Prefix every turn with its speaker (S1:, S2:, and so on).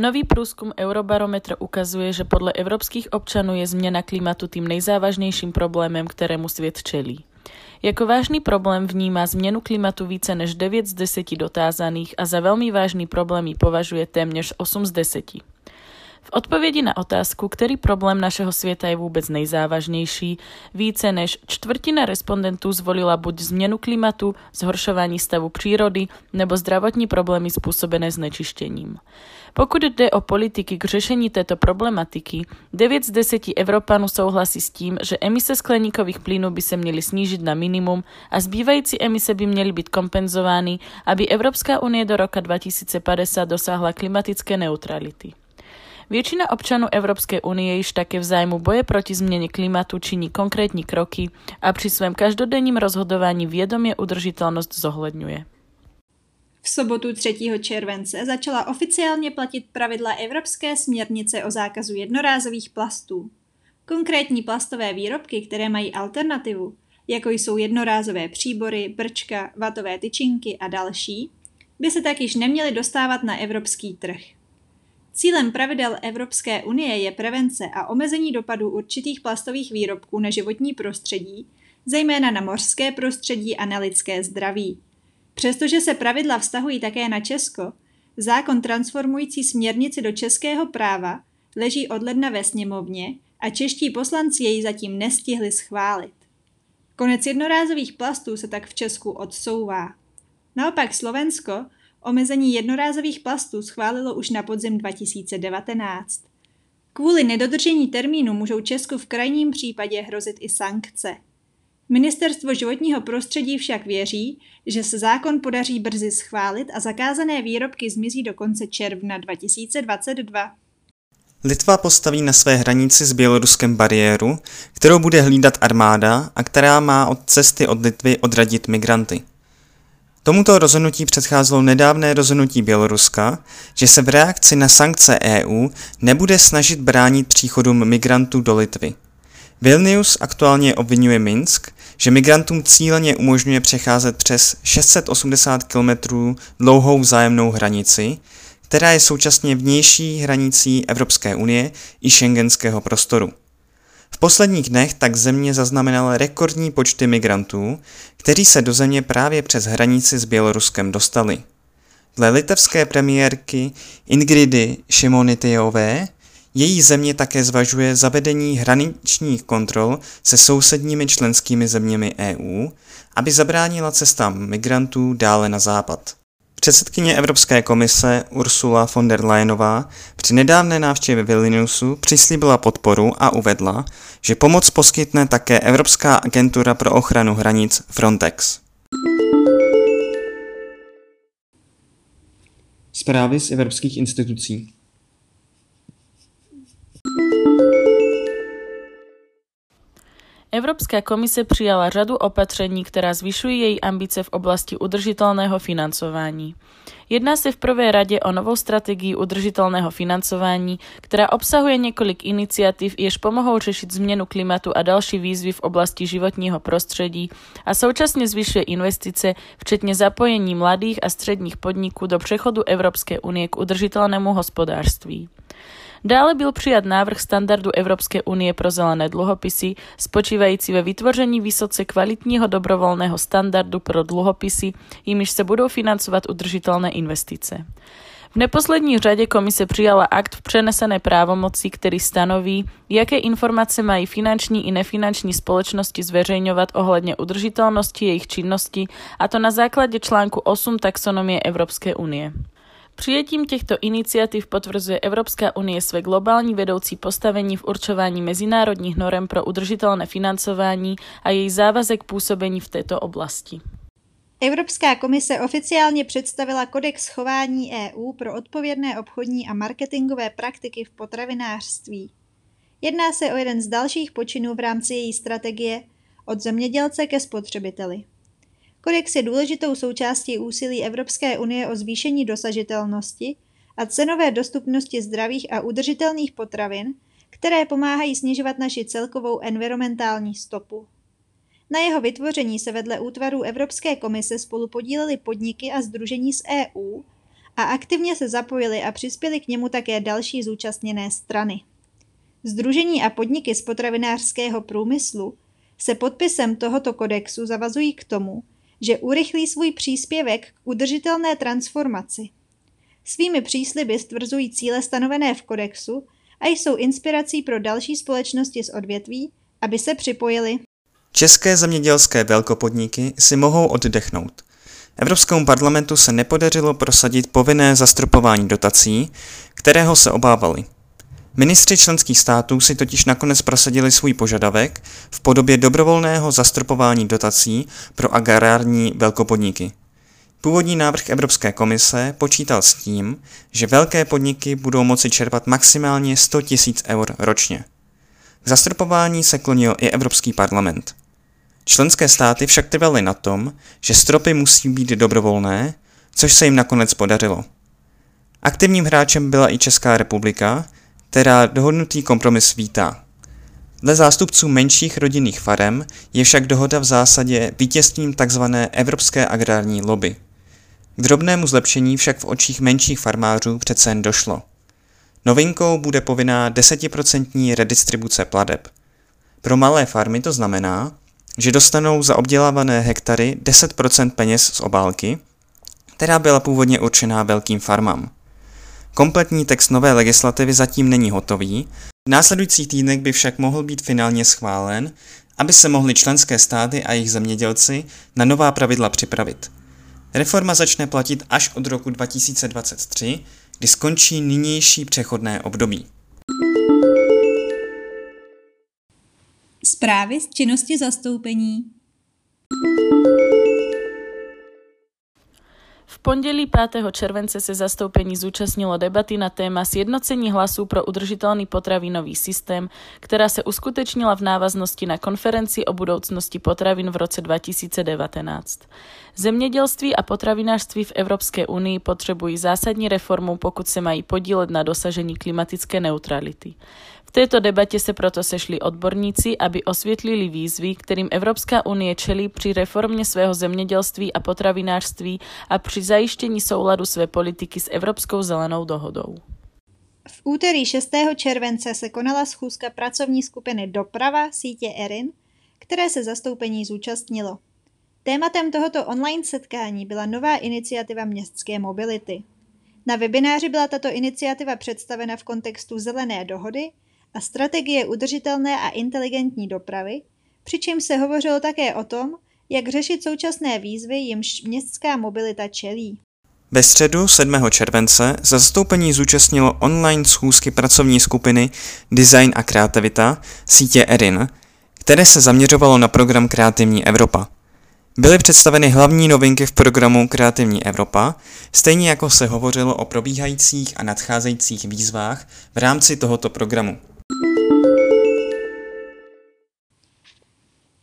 S1: Nový průzkum Eurobarometr ukazuje, že podle evropských občanů je změna klimatu tím nejzávažnějším problémem, kterému svět čelí. Jako vážný problém vnímá změnu klimatu více než 9 z 10 dotázaných a za velmi vážný problém ji považuje téměř 8 z 10. V odpovědi na otázku, který problém našeho světa je vůbec nejzávažnější, více než čtvrtina respondentů zvolila buď změnu klimatu, zhoršování stavu přírody nebo zdravotní problémy způsobené znečištěním. Pokud jde o politiky k řešení této problematiky, 9 z 10 Evropanů souhlasí s tím, že emise skleníkových plynů by se měly snížit na minimum a zbývající emise by měly být kompenzovány, aby Evropská unie do roka 2050 dosáhla klimatické neutrality. Většina občanů Evropské unie již také v zájmu boje proti změně klimatu činí konkrétní kroky a při svém každodenním rozhodování vědomě udržitelnost zohledňuje.
S2: V sobotu 3. července začala oficiálně platit pravidla Evropské směrnice o zákazu jednorázových plastů. Konkrétní plastové výrobky, které mají alternativu, jako jsou jednorázové příbory, brčka, vatové tyčinky a další, by se tak již neměly dostávat na evropský trh. Cílem pravidel Evropské unie je prevence a omezení dopadů určitých plastových výrobků na životní prostředí, zejména na mořské prostředí a na lidské zdraví. Přestože se pravidla vztahují také na Česko, zákon transformující směrnici do českého práva leží od ledna ve sněmovně a čeští poslanci jej zatím nestihli schválit. Konec jednorázových plastů se tak v Česku odsouvá. Naopak Slovensko omezení jednorázových plastů schválilo už na podzim 2019. Kvůli nedodržení termínu můžou Česku v krajním případě hrozit i sankce. Ministerstvo životního prostředí však věří, že se zákon podaří brzy schválit a zakázané výrobky zmizí do konce června 2022.
S3: Litva postaví na své hranici s Běloruskem bariéru, kterou bude hlídat armáda a která má od cesty od Litvy odradit migranty. Tomuto rozhodnutí předcházelo nedávné rozhodnutí Běloruska, že se v reakci na sankce EU nebude snažit bránit příchodům migrantů do Litvy. Vilnius aktuálně obvinuje Minsk, že migrantům cíleně umožňuje přecházet přes 680 km dlouhou vzájemnou hranici, která je současně vnější hranicí Evropské unie i šengenského prostoru. V posledních dnech tak země zaznamenala rekordní počty migrantů, kteří se do země právě přes hranici s Běloruskem dostali. Dle litevské premiérky Ingridy Šimonitejové její země také zvažuje zavedení hraničních kontrol se sousedními členskými zeměmi EU, aby zabránila cestám migrantů dále na západ. Předsedkyně Evropské komise Ursula von der Leyenová při nedávné návštěvě Vilniusu přislíbila podporu a uvedla, že pomoc poskytne také Evropská agentura pro ochranu hranic Frontex. Zprávy z evropských institucí.
S1: Evropská komise přijala řadu opatření, která zvyšují její ambice v oblasti udržitelného financování. Jedná se v prvé radě o novou strategii udržitelného financování, která obsahuje několik iniciativ, jež pomohou řešit změnu klimatu a další výzvy v oblasti životního prostředí a současně zvyšuje investice, včetně zapojení mladých a středních podniků do přechodu Evropské unie k udržitelnému hospodářství. Dále byl přijat návrh standardu Evropské unie pro zelené dluhopisy, spočívající ve vytvoření vysoce kvalitního dobrovolného standardu pro dluhopisy, jimiž se budou financovat udržitelné investice. V neposlední řadě komise přijala akt v přenesené právomoci, který stanoví, jaké informace mají finanční i nefinanční společnosti zveřejňovat ohledně udržitelnosti jejich činnosti, a to na základě článku 8 taxonomie Evropské unie. Přijetím těchto iniciativ potvrzuje Evropská unie své globální vedoucí postavení v určování mezinárodních norem pro udržitelné financování a její závazek působení v této oblasti.
S2: Evropská komise oficiálně představila kodex chování EU pro odpovědné obchodní a marketingové praktiky v potravinářství. Jedná se o jeden z dalších počinů v rámci její strategie od zemědělce ke spotřebiteli. Kodex je důležitou součástí úsilí Evropské unie o zvýšení dosažitelnosti a cenové dostupnosti zdravých a udržitelných potravin, které pomáhají snižovat naši celkovou environmentální stopu. Na jeho vytvoření se vedle útvarů Evropské komise spolu podílely podniky a združení z EU a aktivně se zapojili a přispěli k němu také další zúčastněné strany. Združení a podniky z potravinářského průmyslu se podpisem tohoto kodexu zavazují k tomu, že urychlí svůj příspěvek k udržitelné transformaci. Svými přísliby stvrzují cíle stanovené v kodexu a jsou inspirací pro další společnosti z odvětví, aby se připojili.
S3: České zemědělské velkopodniky si mohou oddechnout. Evropskému parlamentu se nepodařilo prosadit povinné zastropování dotací, kterého se obávali. Ministři členských států si totiž nakonec prosadili svůj požadavek v podobě dobrovolného zastropování dotací pro agrární velkopodniky. Původní návrh Evropské komise počítal s tím, že velké podniky budou moci čerpat maximálně 100 000 eur ročně. K zastropování se klonil i Evropský parlament. Členské státy však trvaly na tom, že stropy musí být dobrovolné, což se jim nakonec podařilo. Aktivním hráčem byla i Česká republika, která dohodnutý kompromis vítá. Dle zástupců menších rodinných farem je však dohoda v zásadě vítězstvím tzv. evropské agrární lobby. K drobnému zlepšení však v očích menších farmářů přece jen došlo. Novinkou bude povinná 10% redistribuce pladeb. Pro malé farmy to znamená, že dostanou za obdělávané hektary 10% peněz z obálky, která byla původně určená velkým farmám. Kompletní text nové legislativy zatím není hotový, v následujících týdnech by však mohl být finálně schválen, aby se mohly členské státy a jejich zemědělci na nová pravidla připravit. Reforma začne platit až od roku 2023, kdy skončí nynější přechodné období.
S2: Zprávy z činnosti zastoupení
S1: pondělí 5. července se zastoupení zúčastnilo debaty na téma sjednocení hlasů pro udržitelný potravinový systém, která se uskutečnila v návaznosti na konferenci o budoucnosti potravin v roce 2019. Zemědělství a potravinářství v Evropské unii potřebují zásadní reformu, pokud se mají podílet na dosažení klimatické neutrality. V této debatě se proto sešli odborníci, aby osvětlili výzvy, kterým Evropská unie čelí při reformě svého zemědělství a potravinářství a při zajištění souladu své politiky s Evropskou zelenou dohodou.
S2: V úterý 6. července se konala schůzka pracovní skupiny Doprava sítě ERIN, které se zastoupení zúčastnilo. Tématem tohoto online setkání byla nová iniciativa městské mobility. Na webináři byla tato iniciativa představena v kontextu zelené dohody a strategie udržitelné a inteligentní dopravy, přičemž se hovořilo také o tom, jak řešit současné výzvy, jimž městská mobilita čelí.
S3: Ve středu 7. července za zastoupení zúčastnilo online schůzky pracovní skupiny Design a kreativita sítě ERIN, které se zaměřovalo na program Kreativní Evropa. Byly představeny hlavní novinky v programu Kreativní Evropa, stejně jako se hovořilo o probíhajících a nadcházejících výzvách v rámci tohoto programu.